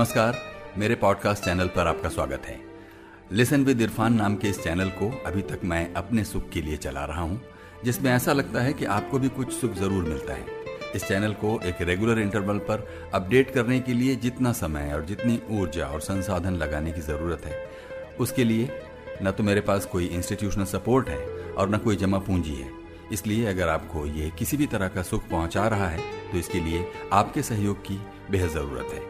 नमस्कार, मेरे podcast channel पर आपका स्वागत है। लिसन विद इरफान नाम के इस चैनल को अभी तक मैं अपने सुख के लिए चला रहा हूँ, जिसमें ऐसा लगता है कि आपको भी कुछ सुख ज़रूर मिलता है। इस चैनल को एक रेगुलर इंटरवल पर अपडेट करने के लिए जितना समय और जितनी ऊर्जा और संसाधन लगाने की ज़रूरत है। उसके लिए न तो मेरे पास कोई इंस्टीट्यूशनल सपोर्ट है और न कोई जमा पूंजी है। इसलिए अगर आपको ये किसी भी तरह का सुख पहुँचा रहा है तो इसके लिए आपके सहयोग की बेहद ज़रूरत है।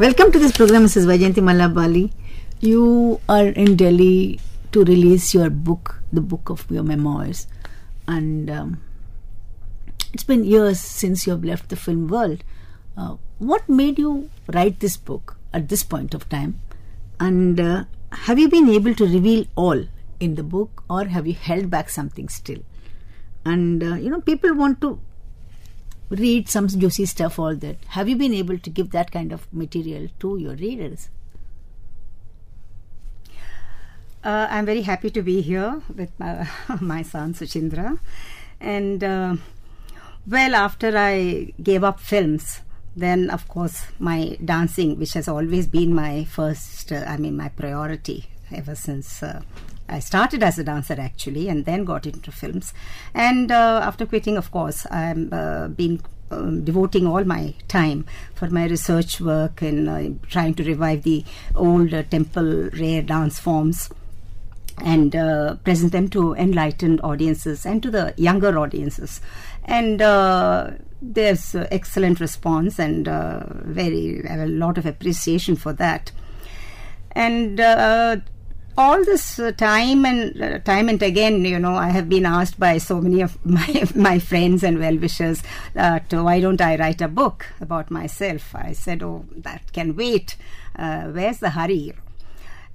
Welcome to this program, Mrs. Vyjayanthimala Bali. You are in Delhi to release your book, the book of your memoirs, and um, it's been years since you have left the film world. Uh, what made you write this book at this point of time? And uh, have you been able to reveal all in the book, or have you held back something still? And uh, you know, people want to read some juicy stuff, all that. Have you been able to give that kind of material to your readers? Uh, I'm very happy to be here with my, my son Suchindra. And uh, well, after I gave up films, then of course my dancing, which has always been my first, uh, I mean, my priority ever since uh, I started as a dancer actually, and then got into films. And uh, after quitting, of course, I've uh, been um, devoting all my time for my research work and uh, trying to revive the old uh, temple rare dance forms and uh, present them to enlightened audiences and to the younger audiences. And uh, there's uh, excellent response and uh, very a lot of appreciation for that. And uh, all this uh, time and uh, time and again, you know, I have been asked by so many of my my friends and well wishers that uh, why don't I write a book about myself? I said, oh, that can wait. Uh, where's the hurry?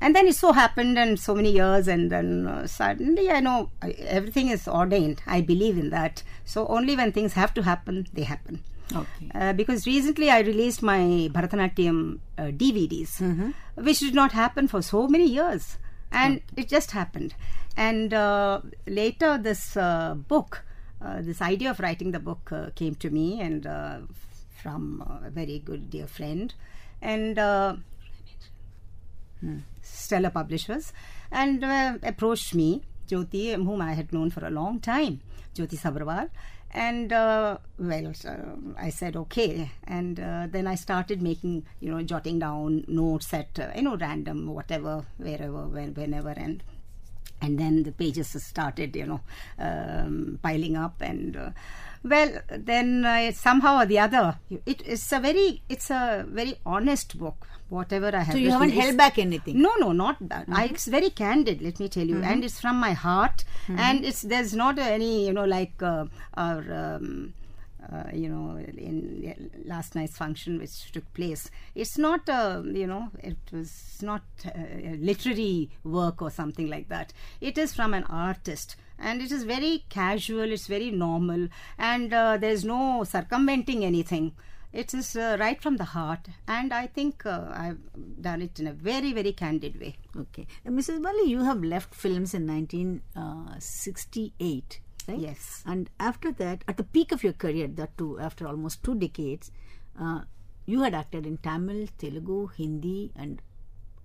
And then it so happened, and so many years, and then uh, suddenly I know everything is ordained. I believe in that. So only when things have to happen, they happen. Okay. Uh, because recently I released my Bharatanatyam uh, DVDs, which did not happen for so many years, and it just happened. And uh, later, this uh, book, uh, this idea of writing the book uh, came to me, and uh, from a very good dear friend, and uh, Stellar Publishers, and approached me, Jyoti, whom I had known for a long time, Jyoti Sabharwal. And uh, well, I said okay, and uh, then I started making, you know, jotting down notes at uh, you know random, whatever, wherever, when, whenever, and and then the pages started, you know, um, piling up, and uh, well, then uh, somehow or the other, it, it's a very, it's a very honest book. Whatever I have So you haven't held back anything. no, no, not that. I, it's very candid. Let me tell you, and it's from my heart. And it's there's not any, you know, like uh, our, um, uh, you know, in last night's function which took place. It's not, uh, you know, it was not uh, a literary work or something like that. It is from an artist. And it is very casual, it's very normal, and uh, there's no circumventing anything. It is uh, right from the heart, and I think uh, I've done it in a very, very candid way. Okay. Mrs. Bali, you have left films in 1968, right? Yes. And after that, at the peak of your career, that too, after almost two decades, uh, you had acted in Tamil, Telugu, Hindi, and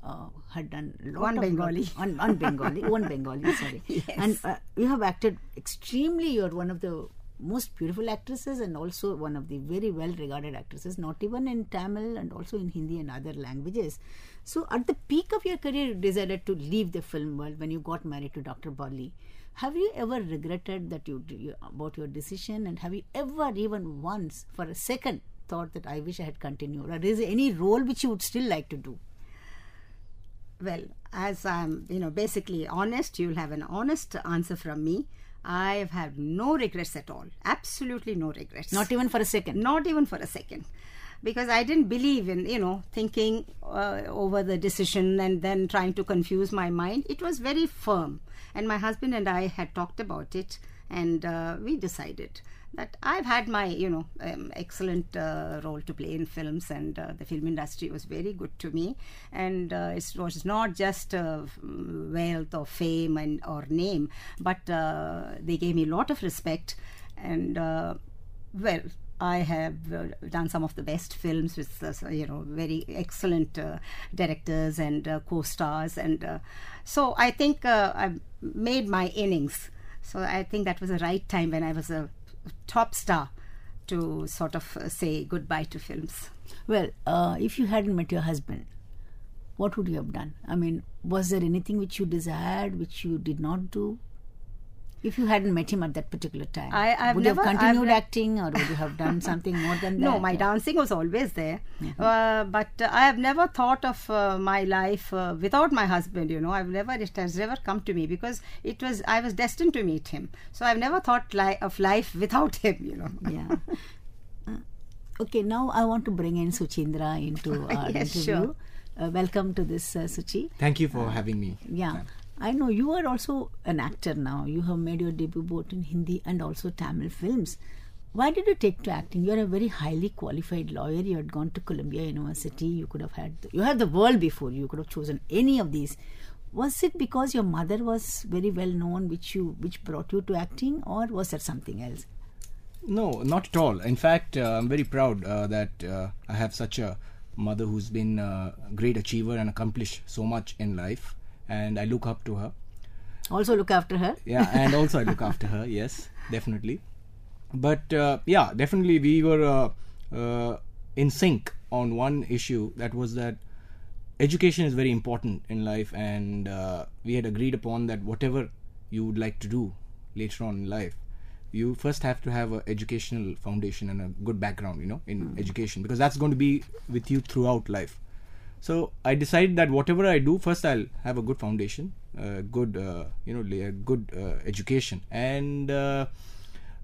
uh, had done lot One of Bengali. one, one Bengali, one Bengali, sorry. Yes. And uh, you have acted extremely. You're one of the most beautiful actresses and also one of the very well regarded actresses, not even in Tamil and also in Hindi and other languages. So, at the peak of your career, you decided to leave the film world when you got married to Dr. Bali. Have you ever regretted that you, you about your decision, and have you ever even once, for a second, thought that I wish I had continued, or is there any role which you would still like to do? Well, as I'm, you know, basically honest, you'll have an honest answer from me. I've had no regrets at all. Absolutely no regrets. Not even for a second. Not even for a second. Because I didn't believe in, you know, thinking uh, over the decision and then trying to confuse my mind. It was very firm. And my husband and I had talked about it and uh, we decided that I've had my, you know, um, excellent uh, role to play in films, and uh, the film industry was very good to me. And uh, it was not just uh, wealth or fame and or name, but uh, they gave me a lot of respect. And uh, well, I have uh, done some of the best films with uh, you know very excellent uh, directors and uh, co-stars, and uh, so I think uh, I've made my innings. So I think that was the right time when I was a top star to sort of say goodbye to films. Well, if you hadn't met your husband, what would you have done? I mean, was there anything which you desired which you did not do? If you hadn't met him at that particular time, I- I've would never- you have continued I've- acting or would you have done something more than that? No, my dancing was always there, uh, but uh, I have never thought of uh, my life uh, without my husband. You know, I've never it has never come to me because it was I was destined to meet him. So I've never thought li- of life without him. You know. yeah. Uh, okay, now I want to bring in Suchindra into our Yes, interview. sure. Uh, welcome to this, uh, Suchi. Thank you for having me. Yeah, ma'am. I know you are also an actor now. You have made your debut both in Hindi and also Tamil films. Why did you take to acting? You are a very highly qualified lawyer. You had gone to Columbia University. You could have had you had the world before you. Could have chosen any of these. Was it because your mother was very well known, which you which brought you to acting, or was there something else? No, not at all. In fact, uh, I'm very proud uh, that uh, I have such a mother who's been a great achiever and accomplished so much in life, and I look up to her. Also, look after her. Yeah, and also I look after her. Yes, definitely. But uh, yeah, definitely we were uh, uh, in sync on one issue. That was that education is very important in life, and uh, we had agreed upon that whatever you would like to do later on in life, you first have to have an educational foundation and a good background, you know, in education because that's going to be with you throughout life. So I decided that whatever I do, first I'll have a good foundation, uh, good, uh, you know, a good uh, education, and uh,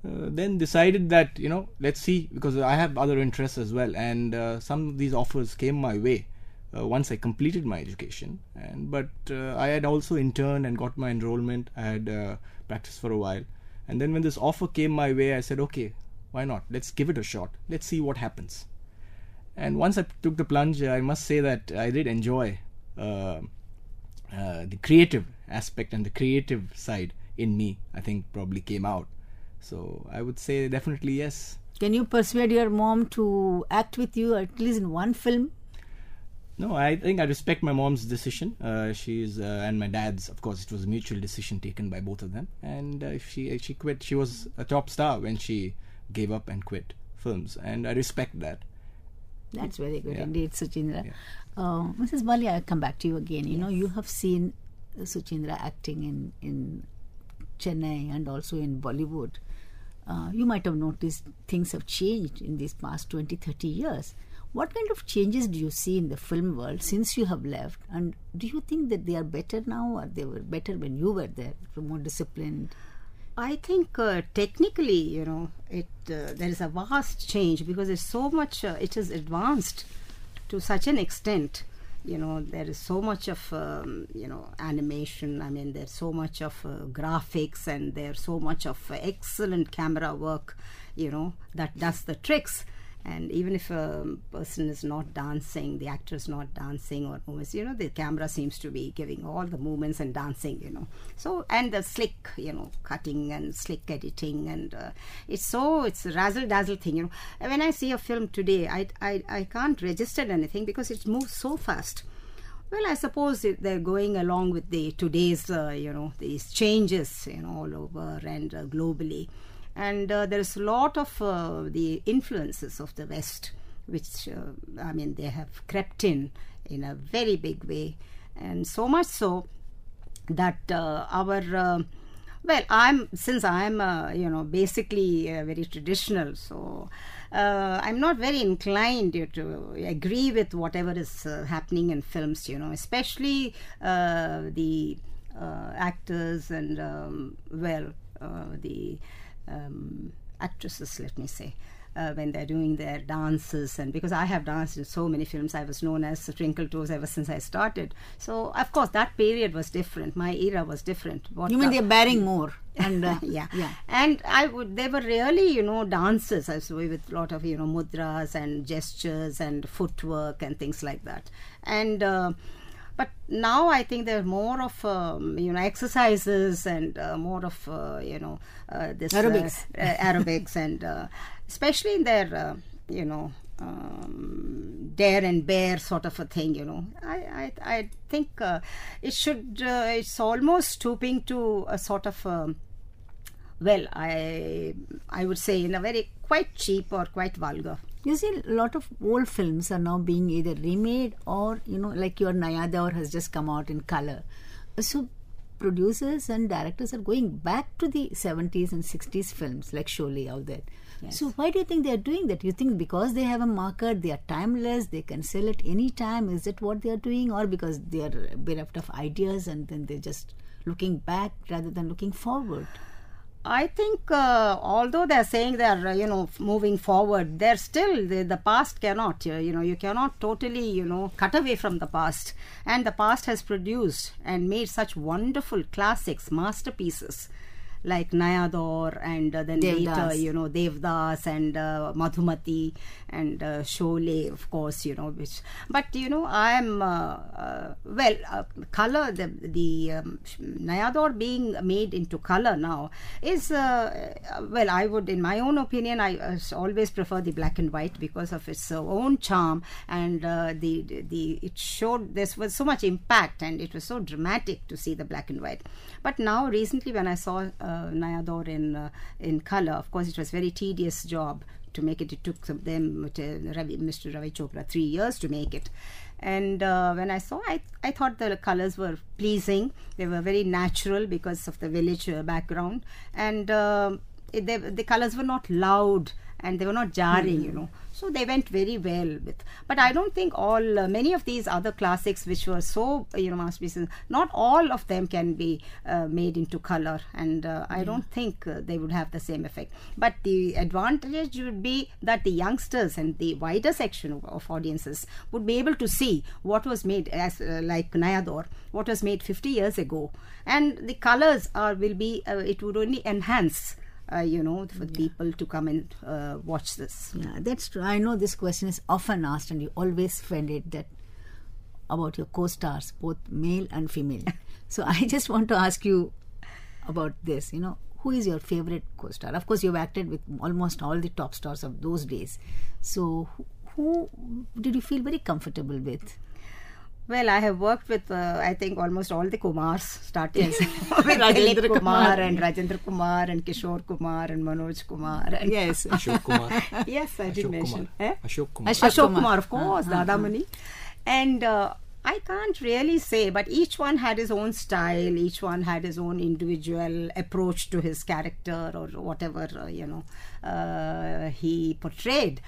uh, then decided that you know, let's see because I have other interests as well, and uh, some of these offers came my way once I completed my education, and but I had also interned and got my enrollment. I had practiced for a while, and then when this offer came my way, I said, okay, why not? Let's give it a shot. Let's see what happens. And once I took the plunge, I must say that I did enjoy uh, uh, the creative aspect and the creative side in me. I think probably came out. So I would say definitely yes. Can you persuade your mom to act with you at least in one film? No, I think I respect my mom's decision. Uh, she's uh, and my dad's. Of course, it was a mutual decision taken by both of them. And uh, if she she quit, she was a top star when she gave up and quit films, and I respect that. That's very good Yeah. indeed, Suchindra. Yeah. Uh, Mrs. Bali, I'll come back to you again. You know, you have seen Suchindra acting in, in Chennai and also in Bollywood. Uh, you might have noticed things have changed in these past 20, 30 years. What kind of changes do you see in the film world since you have left? And do you think that they are better now or they were better when you were there, more disciplined? I think uh, technically, you know, it uh, there is a vast change because there's so much. Uh, it is advanced to such an extent. You know, there is so much of um, you know animation. I mean, there's so much of uh, graphics and there's so much of uh, excellent camera work. You know, that does the tricks. And even if a person is not dancing, the actor is not dancing or movements, you know, the camera seems to be giving all the movements and dancing, you know. So, and the slick, you know, cutting and slick editing, and uh, it's so, it's a razzle dazzle thing, you know. When I see a film today, I, I, I can't register anything because it moves so fast. Well, I suppose they're going along with the today's, uh, you know, these changes, you know, all over and uh, globally. And uh, there's a lot of uh, the influences of the West, which, uh, I mean, they have crept in in a very big way. And so much so that uh, our uh, well i'm since i'm uh, you know basically very traditional so i'm not very inclined to agree with whatever is happening in films you know especially the actors and um, well the um, actresses, let me say. Uh, when they're doing their dances, and because I have danced in so many films, I was known as the Twinkle Toes ever since I started. So, of course, that period was different. My era was different. What You mean the- they're bearing more? And uh, yeah. yeah. And I would, they were really, you know, dances well with a lot of, you know, mudras and gestures and footwork and things like that. And, uh, but now I think there are more of, um, you know, exercises and uh, more of, uh, you know, uh, this uh, Aerobics. uh, aerobics and uh, especially in their, you know, um, dare and bear sort of a thing, you know. I I, I think uh, it should. Uh, it's almost stooping to a sort of. Um, well, I I would say in a very quite cheap or quite vulgar. You see, a lot of old films are now being either remade or, you know, like your Nayadaur has just come out in color. So, producers and directors are going back to the 70s and 60s films like Sholay out there. So, why do you think they are doing that? You think because they have a market, they are timeless, they can sell it any time? Is it what they are doing? Or because they are bereft of ideas and then they're just looking back rather than looking forward? I think, uh, although they're saying they're, you know, moving forward, they're still, the, the past cannot, uh, you know, you cannot totally, you know, cut away from the past. And the past has produced and made such wonderful classics, masterpieces. Like Naya Daur and uh, then later, you know, Devdas and uh, Madhumati and uh, Sholay, of course, you know, which, but you know, I'm, uh, uh, well, uh, color, the, the um, Naya Daur being made into color now is, well, I would, in my own opinion, I uh, always prefer the black and white because of its uh, own charm and uh, the, the, it showed, this was so much impact and it was so dramatic to see the black and white. But now, recently, when I saw uh, Naya Daur in, uh, in color, of course, it was very tedious job to make it. It took them, Ravi, Mr. Ravi Chopra, three years to make it. And uh, when I saw, I, I thought the colors were pleasing. They were very natural because of the village uh, background, and um it, they, the colors were not loud and they were not jarring, you know. So they went very well with. But I don't think all uh, many of these other classics, which were so uh, you know masterpieces, not all of them can be uh, made into color, and uh, I don't think uh, they would have the same effect. But the advantage would be that the youngsters and the wider section of, of audiences would be able to see what was made as uh, like Naya Daur, what was made 50 years ago, and the colors are will be uh, it would only enhance. Uh, you know, for people to come and uh, watch this. Yeah, that's true. I know this question is often asked, and you always find it that about your co-stars, both male and female. so I just want to ask you about this. You know, who is your favorite co-star? Of course, you've acted with almost all the top stars of those days. So who, who did you feel very comfortable with? Well, I have worked with, uh, I think, almost all the Kumars, starting with Rajendra Kumar, Kumar. and Rajendra Kumar and Kishore Kumar and Manoj Kumar. And Yes. Ashok Kumar. yes, I did mention. Kumar. Eh? Ashok Kumar. Ashok Ashok Kumar. Kumar, of course, Dadamoni. And uh, I can't really say, but each one had his own style, each one had his own individual approach to his character or whatever, uh, you know, uh, he portrayed.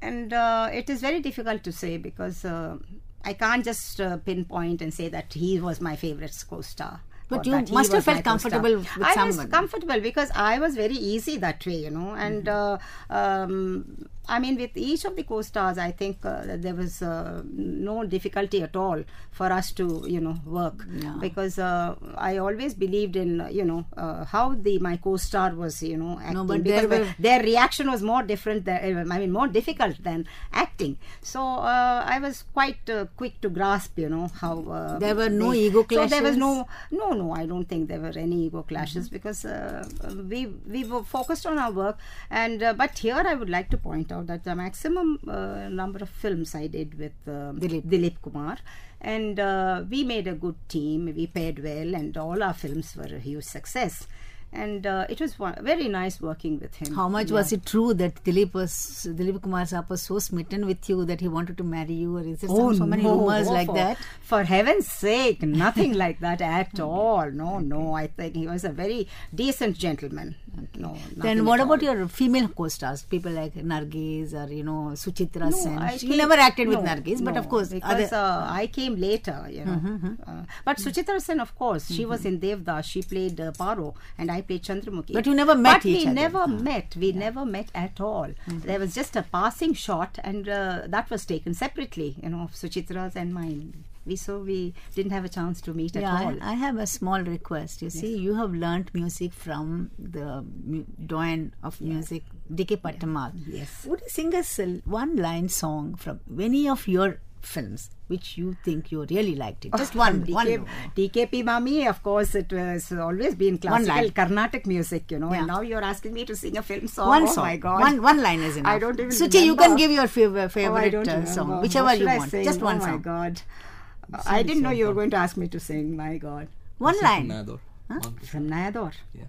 And uh, it is very difficult to say because uh, I can't just uh, pinpoint and say that he was my favorite co star. But you must have felt comfortable with I was comfortable because I was very easy that way, you know. And uh, um, I mean, with each of the co-stars, I think uh, there was uh, no difficulty at all for us to, you know, work Yeah. because uh, I always believed in, you know, uh, how the my co-star was, you know, acting. no, but because were- their reaction was more different. Than, I mean, more difficult than acting. So uh, I was quite uh, quick to grasp, you know, how uh, There were no they- ego So there was no no, no, I don't think there were any ego clashes because uh, we we were focused on our work. And uh, but here I would like to point out that the maximum uh, number of films I did with uh, Dilip. Dilip Kumar, and uh, we made a good team. We paired well, and all our films were a huge success. And uh, it was one, very nice working with him. How much Yeah. was it true that Dilip was Dilip Kumar Saab was so smitten with you that he wanted to marry you, or is there some, so many Oh, no, rumors oh, like for, that? For heaven's sake, nothing like that at all. No, no. I think he was a very decent gentleman. No. Then what about all. your female co-stars? People like Nargis or you know Suchitra No, Sen. I came- never acted with no, Nargis, but of course, because Mm-hmm, uh, I came later, you know. Uh, but Suchitra Sen, of course, she was in Devdas. She played uh, Paro, and I played Chandramukhi. But you never met But each we other. never Ah. met. We never met at all. Mm-hmm. There was just a passing shot, and uh, that was taken separately. You know, of Suchitra's and mine. We so we didn't have a chance to meet yeah, at all. I, I have a small request. You see, you have learnt music from the mu- doyen of music, D.K. Pattammal. Yes. Would you sing us a one-line song from any of your films which you think you really liked it? Just one, DK, one. DKP Mami, of course, it was always been classical. Carnatic music, you know. Yeah. And now you're asking me to sing a film song. One oh song. my God. One one line is enough. I don't even Suchi, you can give your fav- favorite Oh, I don't uh, song, whichever you want. Just one oh song. my God. I didn't know you were going to ask me to sing. My God. One line. Huh? From Naya Daur. Yeah.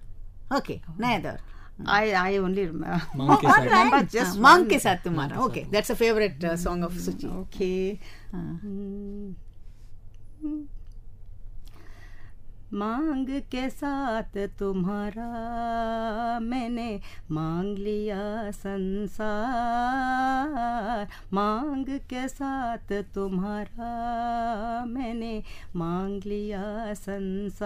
Okay, oh. Naya Daur. Mm. I I only oh, remember. Monk oh, all right. But just uh, Maang ke saath tumhara. Okay, that's a favorite uh, song of Suchi. Okay. Uh. Mm. मांग के साथ तुम्हारा। मैंने मांग लिया संसार। मांग के साथ तुम्हारा। मैंने मांग लिया संसार।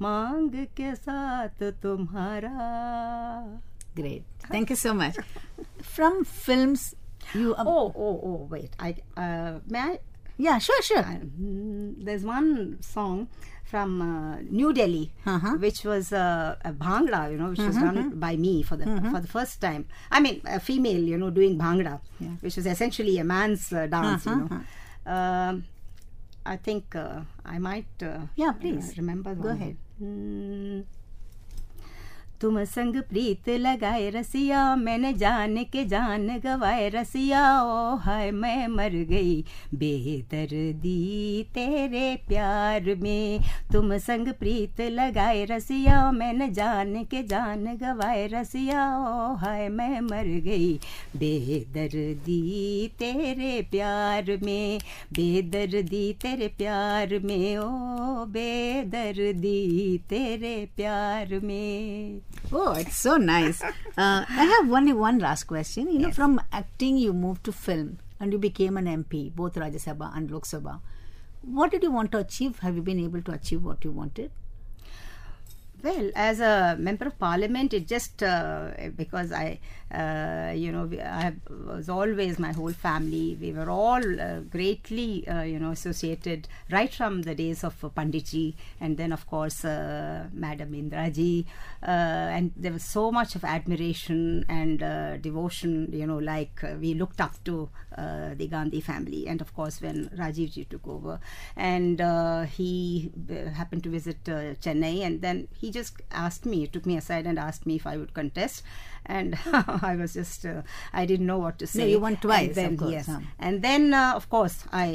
मांग के साथ तुम्हारा। Great thank you so much from films you oh oh oh wait I मैं Yeah, sure, sure. Mm, there's one song from uh, New Delhi, Uh-huh. which was uh, a bhangra, you know, which was done by me for the for the first time. I mean, a female, you know, doing bhangra, which was essentially a man's uh, dance, you know. Um, I think uh, I might. Uh, Yeah, please. remember. Go one. ahead. Hmm. तुम संग प्रीत लगाए रसिया, मैंने जान के जान गवाए रसिया। ओ हाय, मैं मर गई, बेहतर बेदर्दी तेरे प्यार में। तुम संग प्रीत लगाए रसिया, मैंने जान के जान गवाए रसिया। ओ हाय, मैं मर गई, बेहतर बेदर्दी तेरे प्यार में। बेदर दी तेरे प्यार में, ओ बेदर दी तेरे प्यार में। Oh, it's so nice. Uh, I have only one last question. You know, from acting, you moved to film and you became an MP, both Rajya Sabha and Lok Sabha. What did you want to achieve? Have you been able to achieve what you wanted? Well, as a member of parliament, it just uh, because I, uh, you know, I was always my whole family. We were all uh, greatly, uh, you know, associated right from the days of Panditji, and then of course uh, Madam Indiraji, uh, and there was so much of admiration and devotion. You know, like we looked up to the Gandhi family, and of course when Rajiv ji took over, and he happened to visit Chennai, and then he just asked me, took me aside and asked me if I would contest, and I was just, uh, I didn't know what to say. No, you won twice, And then, of course, Yes, huh. and then uh, of course I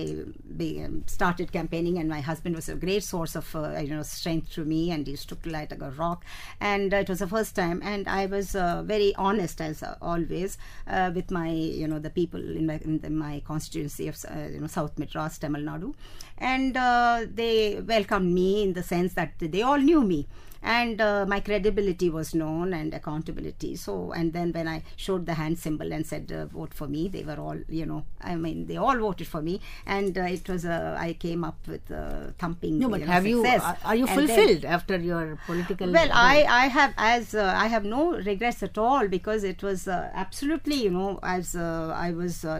be, um, started campaigning, and my husband was a great source of uh, you know strength to me, and he stood like a rock. And uh, it was the first time, and I was uh, very honest as always uh, with my you know the people in my in the, my constituency of uh, you know South Madras, Tamil Nadu, and uh, they welcomed me in the sense that they all knew me and uh, my credibility was known and accountability so and then when i showed the hand symbol and said uh, vote for me they were all you know i mean they all voted for me and uh, it was uh, i came up with uh, thumping No, but you know, have you? success. Are, are you And then- fulfilled after your political? well, I, I have as uh, I have no regrets at all because it was uh, absolutely you know as uh, I was uh,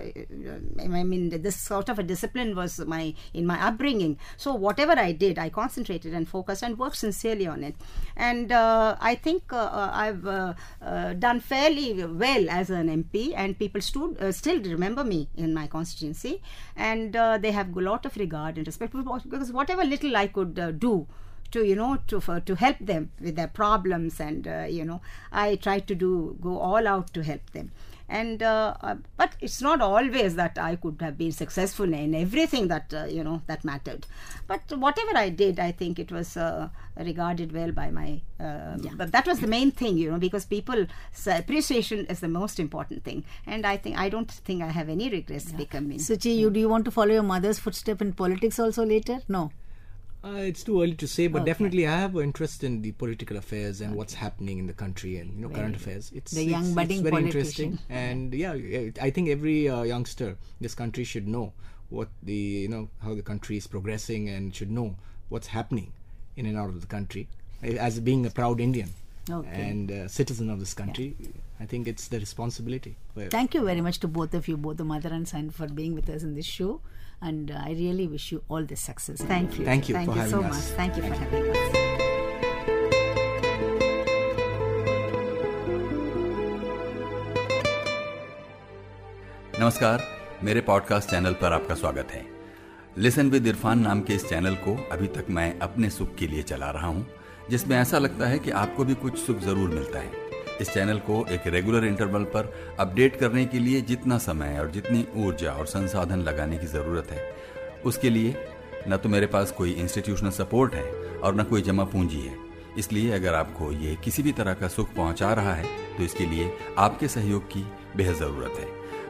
I mean this sort of a discipline was my in my upbringing. So whatever I did, I concentrated and focused and worked sincerely on it. And uh, I think uh, uh, I've done fairly well as an MP, and people stood, still remember me in my constituency, and they have a lot of regard and respect because whatever little I could do to you know to for, to help them with their problems and uh, you know i try to do go all out to help them and uh, uh, but it's not always that i could have been successful in everything that uh, you know that mattered but whatever i did i think it was uh, regarded well by my uh, but that was the main thing you know because people appreciation is the most important thing and i think i don't think i have any regrets becoming Suchi, you do you want to follow your mother's footstep in politics also later? No. Uh, it's too early to say, but Okay. definitely I have an interest in the political affairs and what's happening in the country and you know current affairs. It's The young it's budding very politician. interesting, and yeah, yeah, I think every uh, youngster this country should know what the you know how the country is progressing and should know what's happening in and out of the country. Uh, As being a proud Indian Okay. and uh, citizen of this country, I think it's the responsibility. Thank you very much to both of you, both the mother and son, for being with us in this show. And uh, I really wish you all the success. Thank you. Thank you Thank for you having so us. much. Thank you Thank for you. having us. नमस्कार मेरे podcast channel पर आपका स्वागत है listen with Irfan नाम के इस channel को अभी तक मैं अपने सुख के लिए चला रहा हूँ जिसमें ऐसा लगता है कि आपको भी कुछ सुख ज़रूर मिलता है इस चैनल को एक रेगुलर इंटरवल पर अपडेट करने के लिए जितना समय और जितनी ऊर्जा और संसाधन लगाने की ज़रूरत है, उसके लिए न तो मेरे पास कोई इंस्टीट्यूशनल सपोर्ट है और न कोई जमा पूंजी है। इसलिए अगर आपको ये किसी भी तरह का सुख पहुँचा रहा है तो इसके लिए आपके सहयोग की बेहद ज़रूरत है।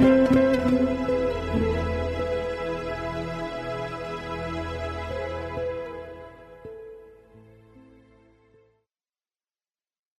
Música